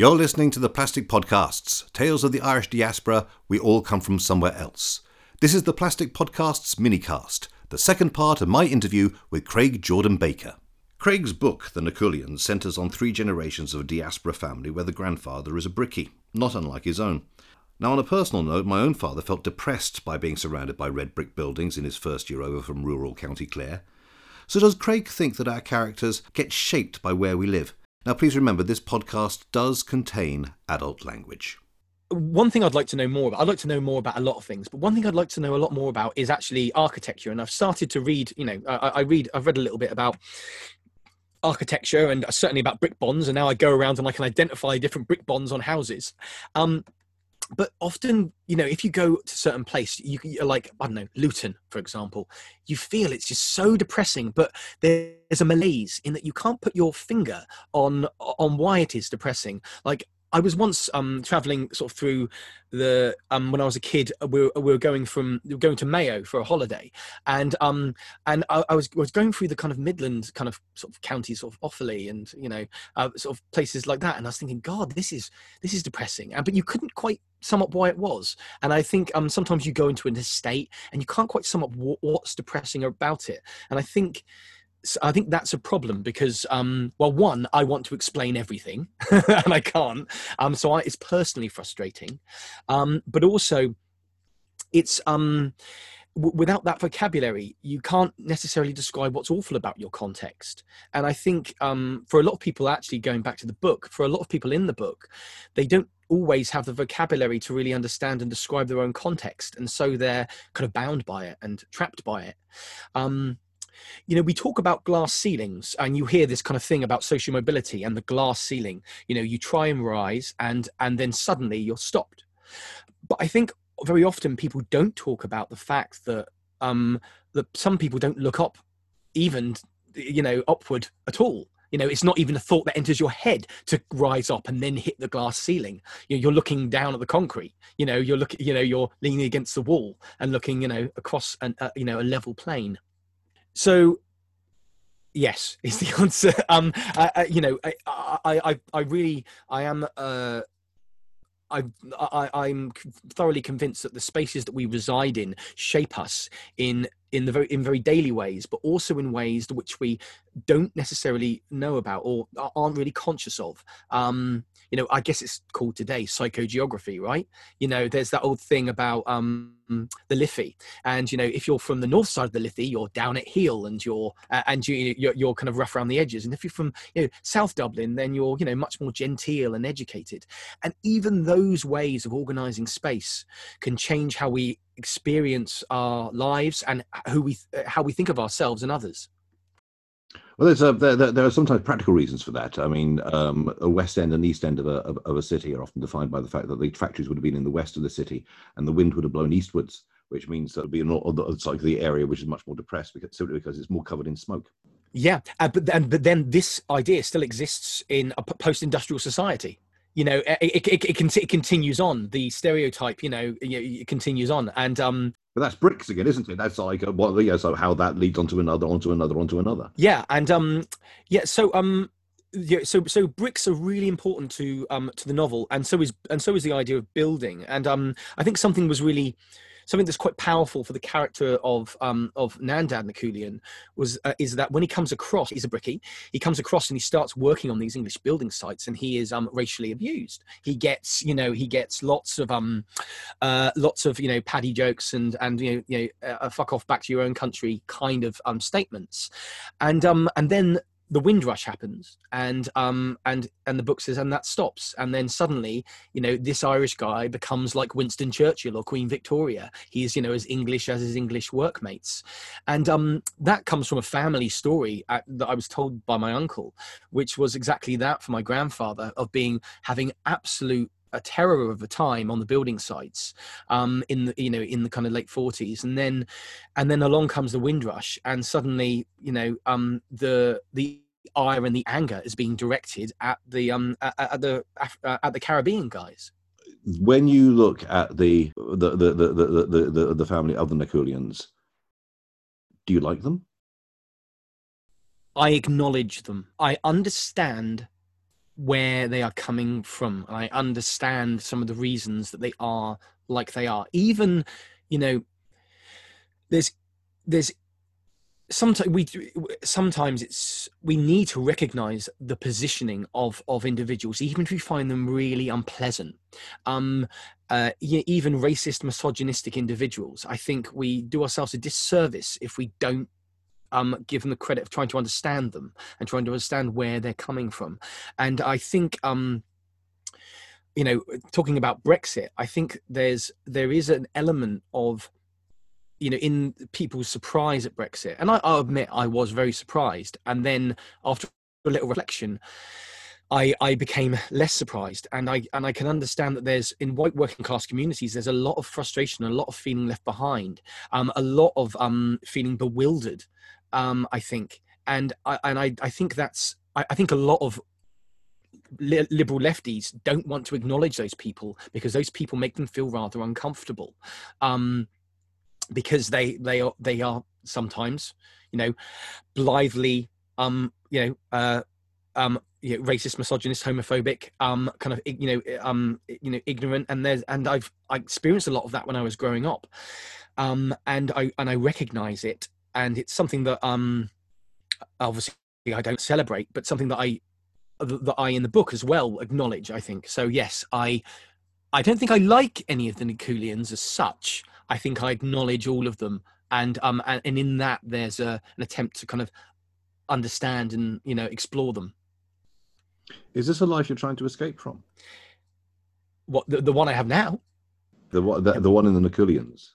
You're listening to the Plastic Podcasts, Tales of the Irish Diaspora. We all come from somewhere else. This is the Plastic Podcasts minicast, the second part of my interview with Craig Jordan Baker. Craig's book, The Nacullians, centres on three generations of a diaspora family where the grandfather is a brickie, not unlike his own. Now, on a personal note, my own father felt depressed by being surrounded by red brick buildings in his first year over from rural County Clare. So, does Craig think that our characters get shaped by where we live? Now, please remember this podcast does contain adult language. One thing I'd like to know more about, I'd like to know more about a lot of things, but one thing I'd like to know a lot more about is actually architecture. And I've started to read, you know, I, I read, I've read a little bit about architecture and certainly about brick bonds and now i go around and i can identify different brick bonds on houses um, but often you know if you go to certain place you, like i don't know luton for example you feel it's just so depressing but there's a malaise in that you can't put your finger on on why it is depressing. Like I was once um, traveling sort of through the um, when I was a kid. Uh, we were, we were going from we were going to Mayo for a holiday, and um, and I, I, was was going through the kind of Midland kind of sort of counties, sort of Offaly, and you know uh, sort of places like that. And I was thinking, God, this is this is depressing. And but you couldn't quite sum up why it was. And I think um, sometimes you go into an estate and you can't quite sum up what's depressing about it. And I think so I think that's a problem because, um, well, one, I want to explain everything and I can't. Um, so I, it's personally frustrating. Um, but also, it's um, w- without that vocabulary, you can't necessarily describe what's awful about your context. And I think um, for a lot of people, actually going back to the book, for a lot of people in the book, they don't always have the vocabulary to really understand and describe their own context. And so they're kind of bound by it and trapped by it. Um, you know we talk about glass ceilings and you hear this kind of thing about social mobility and the glass ceiling. You know you try and rise and and then suddenly you're stopped. But i think very often people don't talk about the fact that um that some people don't look up even you know upward at all. You know it's not even a thought that enters your head to rise up and then hit the glass ceiling. You're looking down at the concrete. You know you're looking you know you're leaning against the wall and looking you know across an uh, you know a level plane so yes is the answer. Um you know I, I i really i am uh I, I i'm thoroughly convinced that the spaces that we reside in shape us in in the very in very daily ways but also in ways which we don't necessarily know about or aren't really conscious of. Um you know i guess it's called today psychogeography right? You know there's that old thing about um the liffey. And you know if you're from the north side of the liffey you're down at heel and you're uh, and you you're, you're, kind of rough around the edges. And if you're from you know south dublin then you're you know much more genteel and educated. And even those ways of organizing space can change how we experience our lives and who we how we think of ourselves and others well, there's a, there, there, are sometimes practical reasons for that. I mean, um, a west end and east end of a, of, of, a city are often defined by the fact that the factories would have been in the west of the city and the wind would have blown eastwards, which means that would be an side of the area which is much more depressed because, simply because it's more covered in smoke. Yeah, uh, but then but then this idea still exists in a post-industrial society you know it, it, it, it, it continues on the stereotype you know it continues on and um but that's bricks again isn't it? That's like uh, yeah so how that leads onto another onto another onto another. Yeah and um yeah so um yeah so so bricks are really important to um to the novel and so is and so is the idea of building. And um i think something was really something that's quite powerful for the character of um, of Nandad Nacullian was uh, is that when he comes across, he's a brickie. He comes across and he starts working on these English building sites, and he is um, racially abused. He gets you know he gets lots of um uh, lots of you know paddy jokes and and you know you know uh, fuck off back to your own country kind of um statements, and um and then the Windrush happens and um and and the book says and that stops. And then suddenly you know this irish guy becomes like winston churchill or queen victoria. He's you know as english as his english workmates. And um that comes from a family story at, that i was told by my uncle which was exactly that for my grandfather of being having absolute a terror of a time on the building sites um, in the you know in the kind of late 40s and then and then along comes the windrush and suddenly you know um, the the ire and the anger is being directed at the um at, at the uh, at the Caribbean guys. When you look at the the the the the the, the family of the Nacullians, do you like them? I acknowledge them. I understand where they are coming from and i understand some of the reasons that they are like they are. Even you know there's there's sometimes we sometimes it's we need to recognize the positioning of of individuals even if we find them really unpleasant. Um uh, even racist misogynistic individuals. I think we do ourselves a disservice if we don't um, give them the credit of trying to understand them and trying to understand where they're coming from and i think um you know talking about brexit i think there's there is an element of you know, in people's surprise at Brexit, and I, I'll admit I was very surprised. And then after a little reflection, I, I became less surprised and I and I can understand that there's in white working class communities there's a lot of frustration, a lot of feeling left behind, um, a lot of um, feeling bewildered, um, I think, and I and I, I think that's I, I think a lot of li- liberal lefties don't want to acknowledge those people because those people make them feel rather uncomfortable. Um, because they they are they are sometimes you know blithely um you know uh um you know, racist misogynist homophobic um kind of you know um you know ignorant. And there's and i've i experienced a lot of that when i was growing up. Um and i and i recognize it and it's something that um obviously i don't celebrate but something that i that i in the book as well acknowledge i think so yes i i don't think i like any of the Nacullians as such I think I acknowledge all of them, and um, and, and in that there's a, an attempt to kind of understand and you know explore them. Is this a life you're trying to escape from? What the, the one I have now? The the, the one in the Nacullians.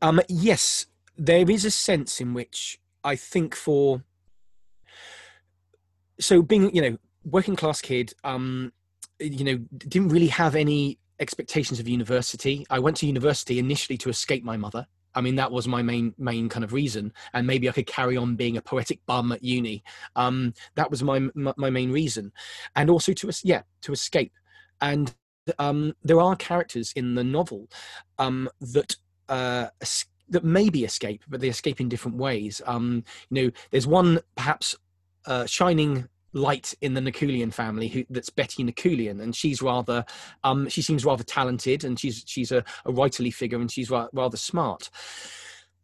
Um, yes, there is a sense in which I think for so being you know working class kid um you know didn't really have any expectations of university. I went to university initially to escape my mother. I mean, that was my main main kind of reason, and maybe I could carry on being a poetic bum at uni. Um, that was my, my, my main reason, and also to yeah to escape. And um, there are characters in the novel um, that uh, that maybe escape, but they escape in different ways. Um, you know, there's one perhaps uh, shining light in the Nacullian family who that's Betty Nacullian and she's rather um she seems rather talented and she's she's a, a writerly figure and she's ra- rather smart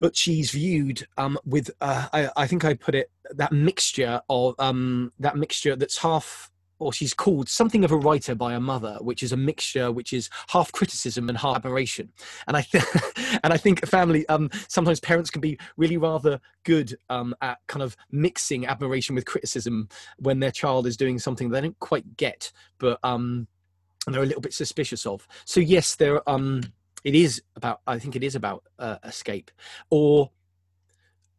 but she's viewed um with uh, I, I think I put it that mixture of um that mixture that's half or she's called something of a writer by her mother, which is a mixture, which is half criticism and half admiration. And I th- and I think family um, sometimes parents can be really rather good um, at kind of mixing admiration with criticism when their child is doing something they don't quite get, but um, they're a little bit suspicious of. So yes, there um, it is about. I think it is about uh, escape, or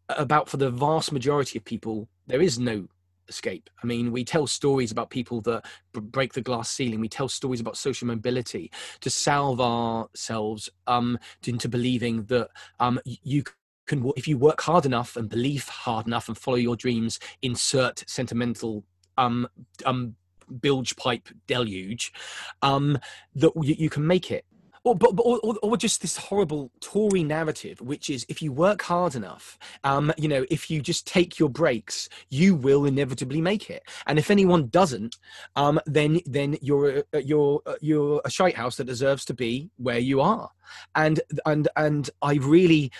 about for the vast majority of people, there is no escape. I mean, we tell stories about people that b- break the glass ceiling. We tell stories about social mobility to salve ourselves um, into believing that um, you can, if you work hard enough and believe hard enough and follow your dreams, insert sentimental um, um, bilge pipe deluge, um, that you, you can make it or, but, or, or, just this horrible Tory narrative, which is if you work hard enough, um, you know, if you just take your breaks, you will inevitably make it. And if anyone doesn't, um, then then you're a, you're you're a shite house that deserves to be where you are. And and and I really,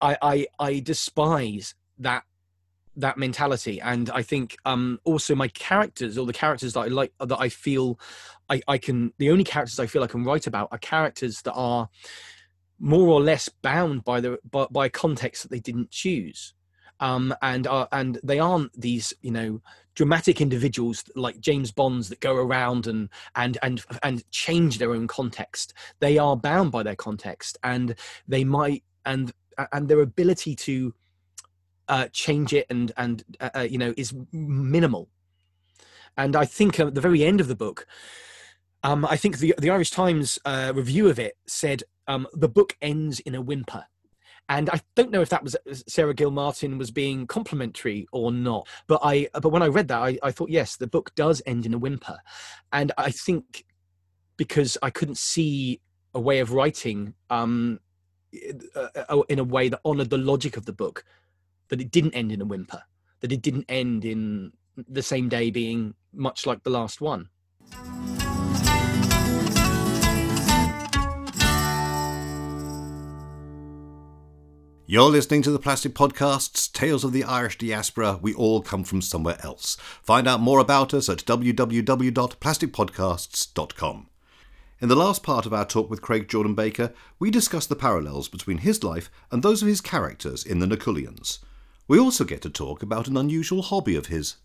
I I, I despise that that mentality. And i think um also my characters or the characters that i like that i feel i i can the only characters i feel i can write about are characters that are more or less bound by the by, by context that they didn't choose. Um and are and they aren't these you know dramatic individuals like james bonds that go around and and and and change their own context. They are bound by their context and they might and and their ability to uh, change it and and uh, uh, you know is minimal. And I think at the very end of the book, um, I think the the Irish Times uh, review of it said um, the book ends in a whimper. And I don't know if that was uh, Sarah Gilmartin was being complimentary or not, but I but when I read that, I, I thought yes, the book does end in a whimper, and I think because I couldn't see a way of writing um, uh, in a way that honoured the logic of the book that it didn't end in a whimper, that it didn't end in the same day being much like the last one. You're listening to the Plastic Podcast's Tales of the Irish Diaspora. We all come from somewhere else. Find out more about us at www.plasticpodcasts.com. In the last part of our talk with Craig Jordan Baker, we discussed the parallels between his life and those of his characters in the Nacullians. We also get to talk about an unusual hobby of his.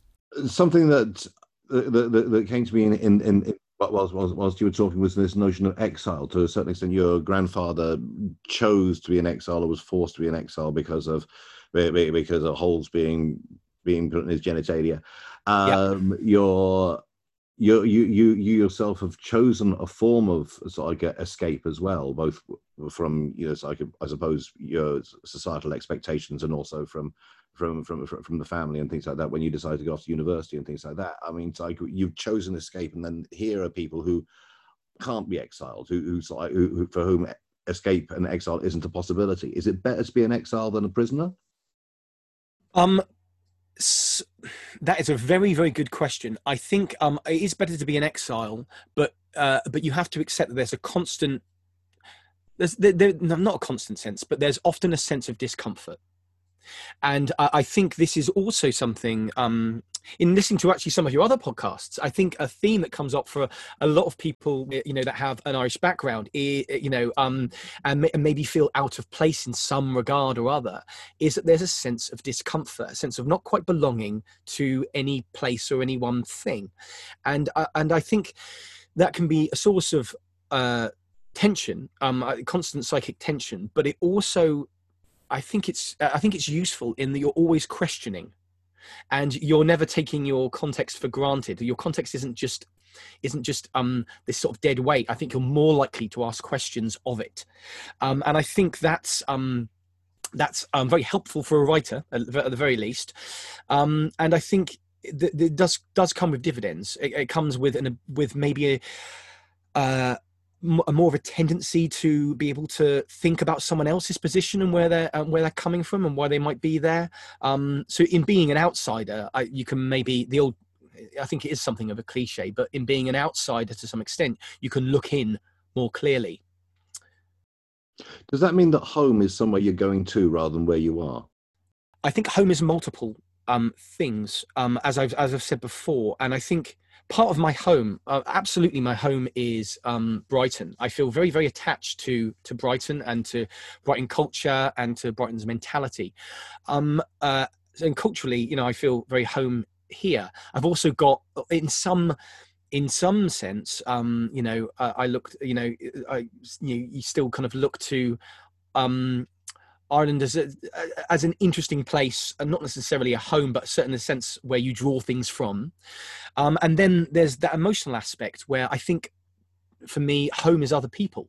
Something that that, that, that came to me in, in, in, whilst, whilst, whilst you were talking was this notion of exile. To a certain extent, your grandfather chose to be an exile or was forced to be an exile because of because of holes being being put in his genitalia. Um, Your you you you you yourself have chosen a form of sort of escape as well, both from you know, so I, could, I suppose your societal expectations and also from from from from the family and things like that when you decide to go off to university and things like that. I mean, like you've chosen escape, and then here are people who can't be exiled, who who's like who, who, for whom escape and exile isn't a possibility. Is it better to be an exile than a prisoner? Um, so that is a very very good question. I think um it is better to be an exile, but uh, but you have to accept that there's a constant. There's there, there, not a constant sense, but there's often a sense of discomfort and I, I think this is also something um, in listening to actually some of your other podcasts, I think a theme that comes up for a lot of people, you know, that have an Irish background, you know, um, and, maybe feel out of place in some regard or other, is that there's a sense of discomfort, a sense of not quite belonging to any place or any one thing, and uh, and I think that can be a source of uh, tension, um, constant psychic tension, but it also I think it's I think it's useful in that you're always questioning, and you're never taking your context for granted. Your context isn't just isn't just um, this sort of dead weight. I think you're more likely to ask questions of it, um, and I think that's um, that's um, very helpful for a writer at, the very least. Um, and I think it does does come with dividends. It, it comes with an with maybe a. Uh, more of a tendency to be able to think about someone else's position and where they're where they're coming from and why they might be there. Um, so in being an outsider, I, you can maybe the old. I think it is something of a cliche, but in being an outsider to some extent, you can look in more clearly. Does that mean that home is somewhere you're going to rather than where you are? I think home is multiple um, things, um, as I've as I've said before, and I think part of my home uh, absolutely my home is um, brighton. I feel very very attached to to brighton and to brighton culture and to brighton's mentality. Um uh, and culturally you know i feel very home here. I've also got in some in some sense um you know uh, i looked you know i you, you still kind of look to um Ireland as a, as an interesting place, and not necessarily a home, but certainly a sense where you draw things from. Um, and then there's that emotional aspect where I think, for me, home is other people.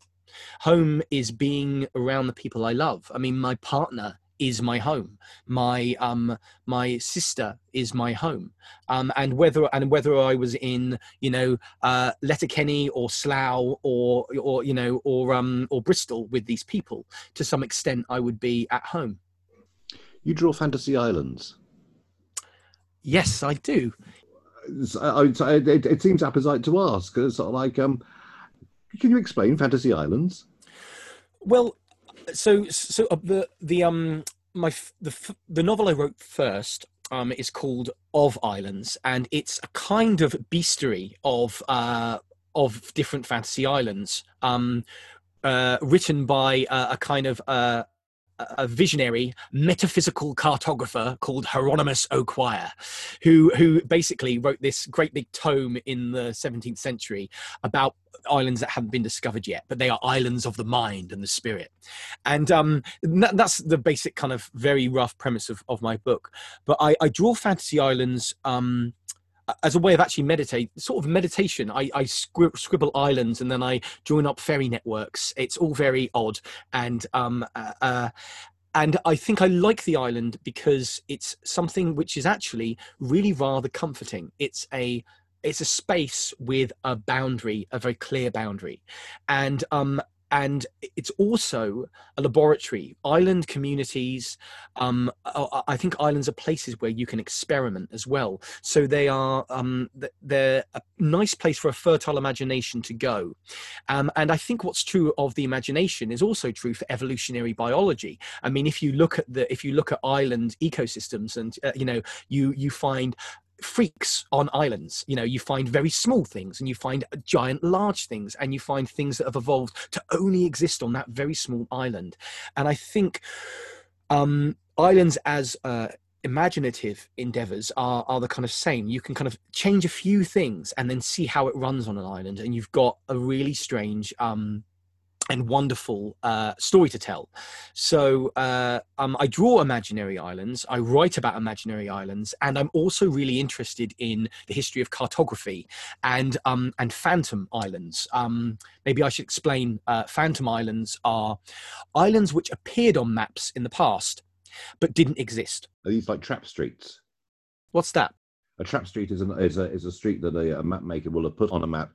Home is being around the people I love. I mean, my partner is my home. My um my sister is my home. Um and whether and whether I was in you know uh Letterkenny or Slough or or you know or um or Bristol with these people to some extent I would be at home. You draw fantasy islands. Yes, I do. It, it, seems apposite to ask. It's sort of like, um, can you explain fantasy islands? Well, so so uh, the the um my the the novel I wrote first um is called Of Islands, and it's a kind of bestiary of uh of different fantasy islands. Um, uh, written by uh, a kind of uh, a visionary metaphysical cartographer called Hieronymus O'Quire, who who basically wrote this great big tome in the 17th century about islands that haven't been discovered yet, but they are islands of the mind and the spirit. And um, that, that's the basic kind of very rough premise of, of my book. But I, I draw fantasy islands. Um, as a way of actually meditate, sort of meditation. I, I scribble, scribble islands and then I join up fairy networks. It's all very odd, and um, uh, uh, and I think I like the island because it's something which is actually really rather comforting. It's a it's a space with a boundary, a very clear boundary, and um, and it's also a laboratory. Island communities, um, I think islands are places where you can experiment as well. So they are um, they're a nice place for a fertile imagination to go. Um, and I think what's true of the imagination is also true for evolutionary biology. I mean, if you look at the if you look at island ecosystems, and uh, you know, you you find freaks on islands. You know, you find very small things and you find giant large things and you find things that have evolved to only exist on that very small island. And I think um, islands as uh, imaginative endeavors are, are the kind of same. You can kind of change a few things and then see how it runs on an island, and you've got a really strange um, and wonderful uh, story to tell. So uh, um, I draw imaginary islands, I write about imaginary islands, and I'm also really interested in the history of cartography and um, and phantom islands. Um, maybe I should explain. Uh, phantom islands are islands which appeared on maps in the past, but didn't exist. Are these like trap streets? What's that? A trap street is, an, is, a, is a street that a, a map maker will have put on a map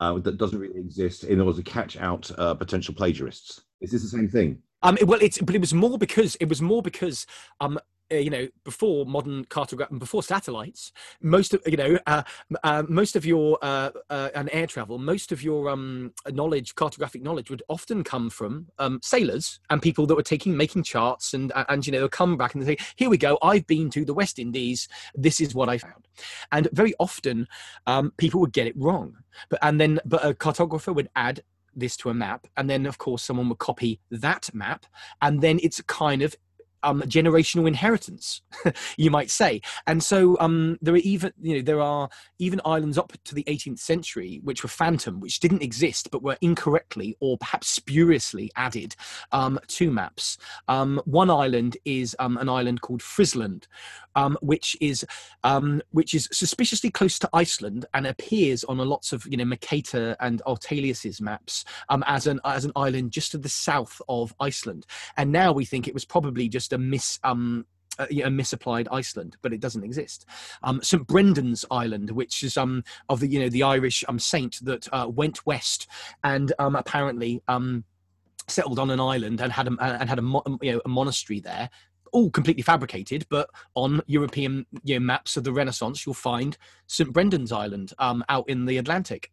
uh, that doesn't really exist in order to catch out uh, potential plagiarists. Is this the same thing? Um, well, it's but it was more because it was more because um, uh, you know before modern cartograph and before satellites most of you know uh, uh, most of your uh, uh, and air travel most of your um, knowledge cartographic knowledge would often come from um, sailors and people that were taking making charts and and you know they'll come back and they say here we go i've been to the west indies this is what i found. And very often um, people would get it wrong. But and then but a cartographer would add this to a map and then of course someone would copy that map and then it's kind of um, generational inheritance, you might say. And so um, there are even you know there are even islands up to the 18th century which were phantom, which didn't exist but were incorrectly or perhaps spuriously added um, to maps. Um, one island is um, an island called Frisland, um, which is which is suspiciously close to Iceland and appears on a lots of you know Mercator and Ortelius's maps as an as an island just to the south of Iceland. And now we think it was probably just a mis um a, misapplied Iceland, but it doesn't exist. Um, St Brendan's Island, which is um, of the you know the Irish um, saint that uh, went west and um, apparently um, settled on an island and had a, and had a you know a monastery there. All completely fabricated, but on European you know, maps of the Renaissance, you'll find St Brendan's Island um, out in the Atlantic,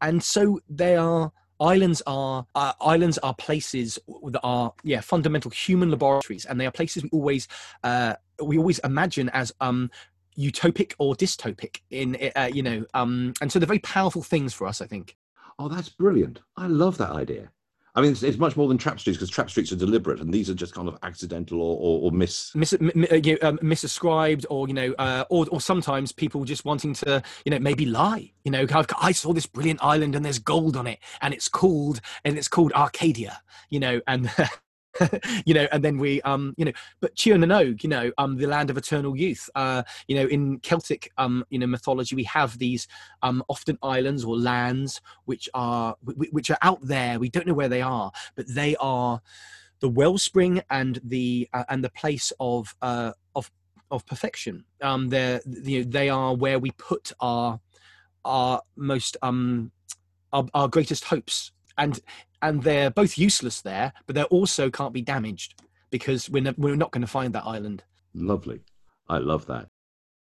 and so they are islands are uh, islands are places that are yeah fundamental human laboratories and they are places we always uh, we always imagine as um utopic or dystopic in uh, you know um and so they're very powerful things for us i think. Oh that's brilliant. I love that idea I mean, it's, it's, much more than trap streets because trap streets are deliberate, and these are just kind of accidental or or, or mis mis m- uh, you know, um, misascribed, or you know, uh, or or sometimes people just wanting to, you know, maybe lie. You know, I saw this brilliant island and there's gold on it, and it's called and it's called Arcadia. You know, and you know, and then we, um, you know, but Tir you know, um, the land of eternal youth. Uh, you know, in Celtic, um, you know, mythology, we have these um, often islands or lands which are which are out there. We don't know where they are, but they are the wellspring and the uh, and the place of uh, of of perfection. Um, they're you know, they are where we put our our most um our, our greatest hopes and and they're both useless there, but they also can't be damaged because we're ne- we're not going to find that island. Lovely, I love that.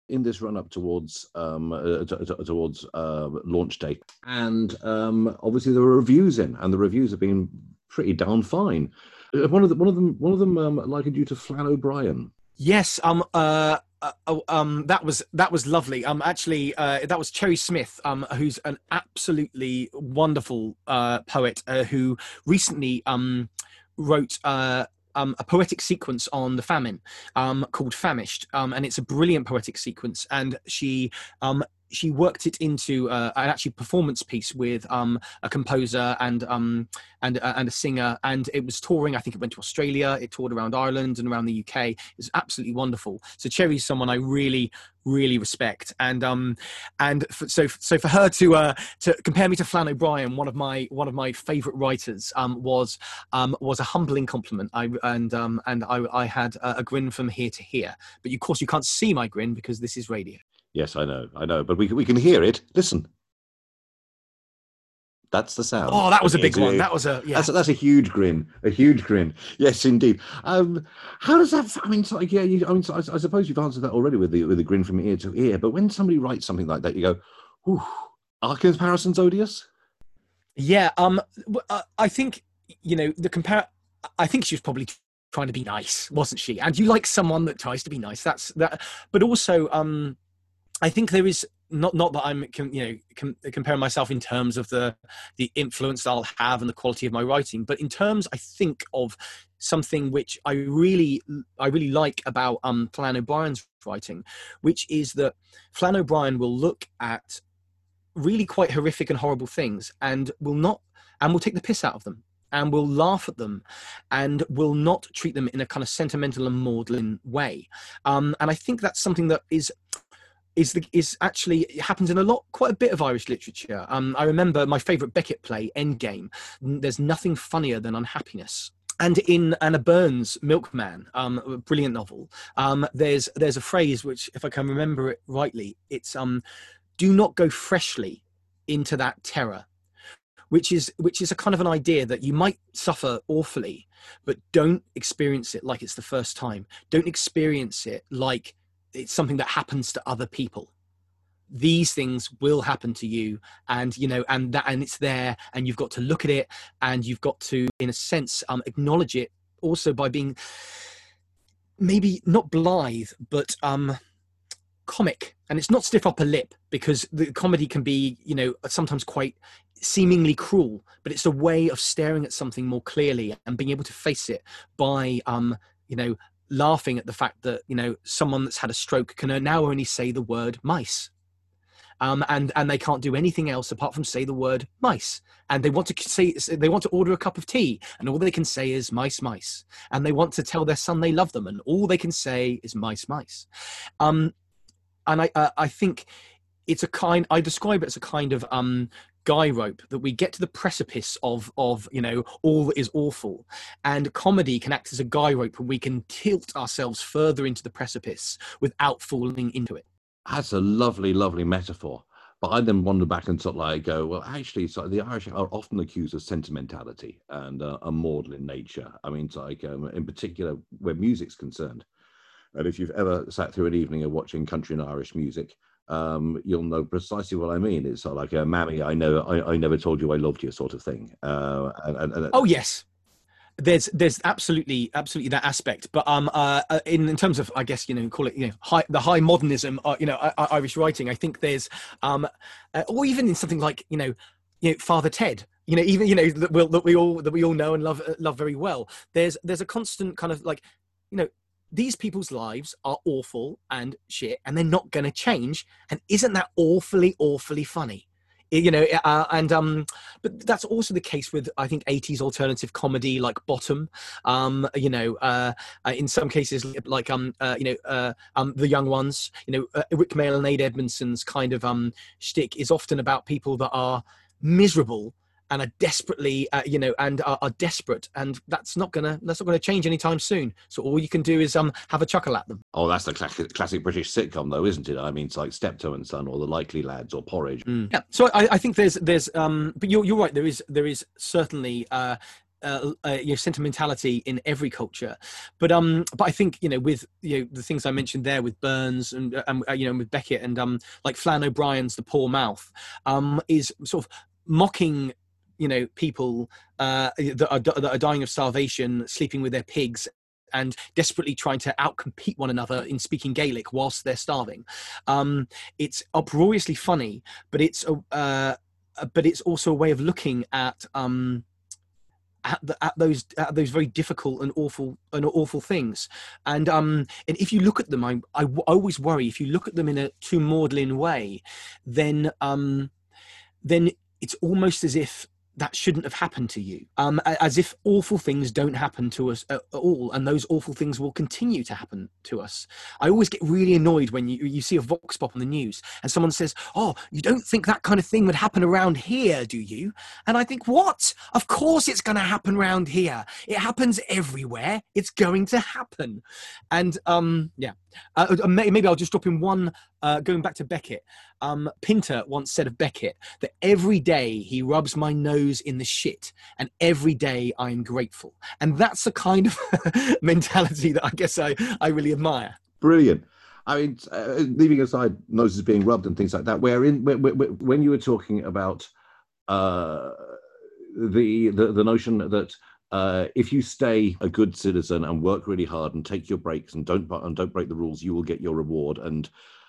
In this run up towards um, uh, t- t- towards uh, launch date, and um, obviously there were reviews in, and the reviews have been pretty darn fine. Uh, one of the, one of them one of them um, likened you to Flann O'Brien. Yes, um, uh, uh, oh, um, that was that was lovely. Um, actually, uh, that was Cherry Smyth, um, who's an absolutely wonderful uh, poet uh, who recently um, wrote uh, um, a poetic sequence on the famine um, called Famished, um, and it's a brilliant poetic sequence. And she um, she worked it into uh, an actually performance piece with um, a composer and um, and uh, and a singer, and it was touring. I think it went to Australia. It toured around Ireland and around the UK. It was absolutely wonderful. So Cherry's someone I really really respect, and um and so so for her to uh to compare me to Flann O'Brien, one of my one of my favourite writers, um was um was a humbling compliment. I and um and I I had a, a grin from here to here, but of course you can't see my grin because this is radio. Yes, I know, I know, but we we can hear it. Listen. That's the sound. Oh, that was a big one. That was a yeah. That's a, that's a huge grin, a huge grin. Yes, indeed. Um, how does that? I mean, like, yeah. You, I mean, I, I suppose you've answered that already with the with the grin from ear to ear. But when somebody writes something like that, you go, "Ooh, are comparisons odious?" Yeah, um, uh, I think you know the compare. I think she was probably trying to be nice, wasn't she? And you like someone that tries to be nice. That's that. But also, um, I think there is not not that I'm you know com, comparing myself in terms of the the influence I'll have and the quality of my writing, but in terms, I think of something which I really I really like about um Flann O'Brien's writing, which is that Flann O'Brien will look at really quite horrific and horrible things and will not and will take the piss out of them and will laugh at them and will not treat them in a kind of sentimental and maudlin way. Um, and i think that's something that is is the is actually it happens in a lot quite a bit of irish literature. Um, i remember my favorite beckett play endgame. There's nothing funnier than unhappiness. And in Anna Burns' Milkman, um, a brilliant novel, um, there's there's a phrase which, if I can remember it rightly, it's um, do not go freshly into that terror which is which is a kind of an idea that you might suffer awfully but don't experience it like it's the first time. Don't experience it like it's something that happens to other people. These things will happen to you and you know and that and it's there and you've got to look at it and you've got to in a sense um acknowledge it also by being maybe not blithe but um comic. And it's not stiff upper lip because the comedy can be you know sometimes quite seemingly cruel but it's a way of staring at something more clearly and being able to face it by um you know laughing at the fact that you know someone that's had a stroke can now only say the word mice um, and and they can't do anything else apart from say the word mice. And they want to say they want to order a cup of tea, and all they can say is mice, mice. And they want to tell their son they love them, and all they can say is mice, mice. Um, and I uh, I think it's a kind I describe it as a kind of um guy rope that we get to the precipice of of you know all that is awful and comedy can act as a guy rope and we can tilt ourselves further into the precipice without falling into it That's a lovely, lovely metaphor. But I then wander back and sort of like go, well, actually, so the Irish are often accused of sentimentality and uh, a maudlin nature. I mean, like um, in particular where music's concerned. And if you've ever sat through an evening of watching country and Irish music, um, you'll know precisely what I mean. It's like a "Mammy, I know, I, I never told you I loved you" sort of thing. Uh, and, and, and Oh yes, there's there's absolutely absolutely that aspect. But um, uh, uh, in in terms of I guess you know call it you know high, the high modernism, uh, you know Irish writing. I think there's um, uh, or even in something like you know you know Father Ted. You know, even you know that, we all that we all know and love uh, love very well. There's there's a constant kind of like you know these people's lives are awful and shit, and they're not going to change. And isn't that awfully awfully funny? you know uh, and um but that's also the case with i think 80s alternative comedy like bottom um you know uh, uh in some cases like um uh, you know uh um the young ones you know uh, rick mayall and ade edmondson's kind of um shtick is often about people that are miserable and are desperately uh, you know and are, are desperate and that's not gonna that's not gonna change anytime soon so all you can do is um have a chuckle at them oh, that's the classic, classic British sitcom, though, isn't it? I mean, it's like Steptoe and Son or The Likely Lads or Porridge. Yeah. So I, I think there's there's um but you're you're right there is there is certainly uh uh, uh, you know, sentimentality in every culture, but um, but I think you know with you know the things I mentioned there with Burns and uh, um, uh, you know with Beckett and um like Flann O'Brien's The Poor Mouth, um, is sort of mocking you know people uh that are that are dying of starvation, sleeping with their pigs, and desperately trying to outcompete one another in speaking Gaelic whilst they're starving. Um, it's uproariously funny, but it's a uh, but it's also a way of looking at um, at, the, at those at those very difficult and awful and awful things. And um, and if you look at them, I, I w- always worry if you look at them in a too maudlin way, then um, then it's almost as if that shouldn't have happened to you. Um, as if awful things don't happen to us at at all and those awful things will continue to happen to us. I always get really annoyed when you, you see a vox pop on the news and someone says oh you don't think that kind of thing would happen around here do you? And i think what? Of course it's going to happen around here. It happens everywhere. It's going to happen. And um yeah uh, uh maybe I'll just drop in one. Uh, going back to Beckett, um, Pinter once said of Beckett that every day he rubs my nose in the shit, and every day I'm grateful. And that's the kind of mentality that I guess I, I really admire. Brilliant. I mean, uh, leaving aside noses being rubbed and things like that, where in when, when you were talking about uh, the, the the notion that uh, if you stay a good citizen and work really hard and take your breaks and don't and don't break the rules, you will get your reward. And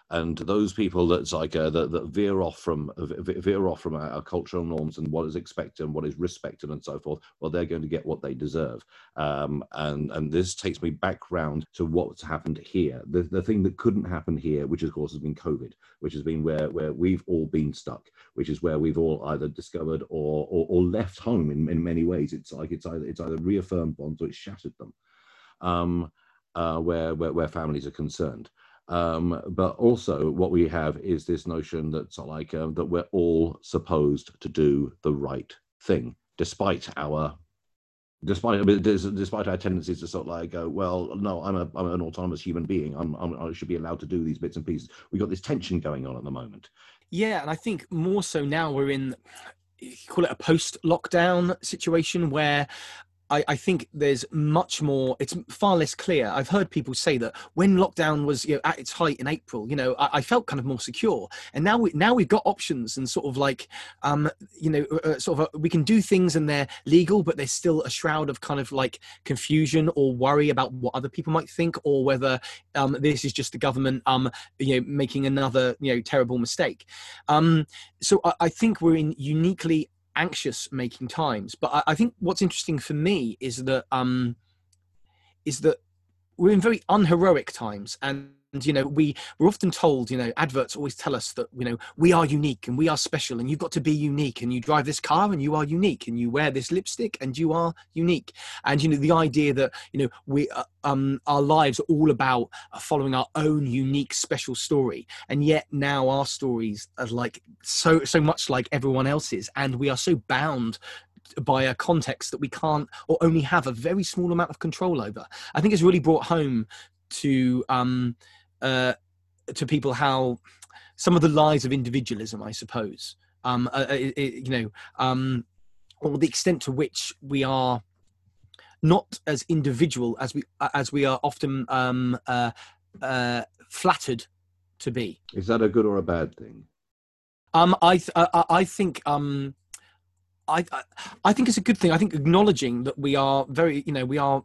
and those people that's like uh, that, that veer off from veer off from our, our, cultural norms and what is expected and what is respected and so forth well they're going to get what they deserve. Um, and and this takes me back round to what's happened here. The, the thing that couldn't happen here which of course has been covid which has been where where we've all been stuck which is where we've all either discovered or or, or left home in, in many ways. It's like it's either it's either reaffirmed bonds or it's shattered them um, uh, where, where where families are concerned um, but also, what we have is this notion that like um, that we're all supposed to do the right thing, despite our despite despite our tendencies to sort of like go, well, no, I'm a I'm an autonomous human being. I'm, I'm I should be allowed to do these bits and pieces. We've got this tension going on at the moment. Yeah, and I think more so now we're in call it a post lockdown situation where I, I, think there's much more it's far less clear. I've heard people say that when lockdown was you know, at its height in april you know I, I, felt kind of more secure. And now we now we've got options and sort of like um you know uh, uh sort of a, uh, we can do things and they're legal but there's still a shroud of kind of like confusion or worry about what other people might think or whether um this is just the government um you know making another you know terrible mistake. Um so I, I think we're in uniquely anxious making times. But I, I think what's interesting for me is that um, is that we're in very unheroic times and you know we we're often told you know adverts always tell us that you know we are unique and we are special and you've got to be unique and you drive this car and you are unique and you wear this lipstick and you are unique. And you know the idea that you know we uh, um our lives are all about uh, following our own unique special story. And yet now our stories are like so so much like everyone else's. And we are so bound by a context that we can't or only have a very small amount of control over. I think it's really brought home to um, uh, to people how some of the lies of individualism, I suppose, um, uh, it, uh, it, you know, um, or the extent to which we are not as individual as we as we are often um, uh, uh, flattered to be. Is that a good or a bad thing? Um, I th- I, I think um, I I think it's a good thing. I think acknowledging that we are very, you know, we are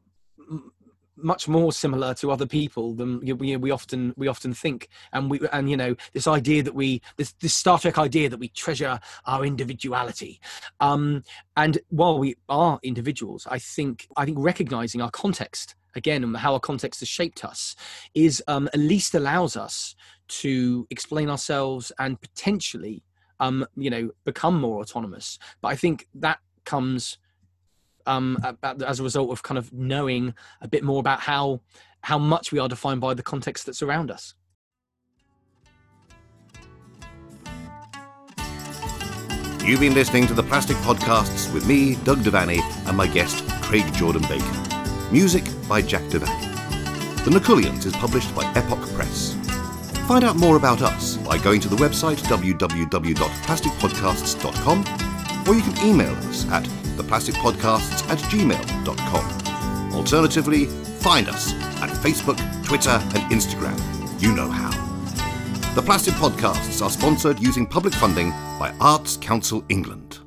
much more similar to other people than we, we often we often think. And we and you know this idea that we this this star trek idea that we treasure our individuality. Um and while we are individuals i think i think recognizing our context again and how our context has shaped us is um at least allows us to explain ourselves and potentially um you know become more autonomous. But i think that comes um, as a result of kind of knowing a bit more about how how much we are defined by the context that's around us. You've been listening to the Plastic Podcasts with me, Doug Devaney, and my guest, Craig Jordan Baker. Music by Jack Devaney. The Nacullians is published by Epoque Press. Find out more about us by going to the website www.plasticpodcasts.com or you can email us at theplasticpodcasts at gmail.com. Alternatively, find us at Facebook, Twitter, and Instagram. You know how. The Plastic Podcasts are sponsored using public funding by Arts Council England.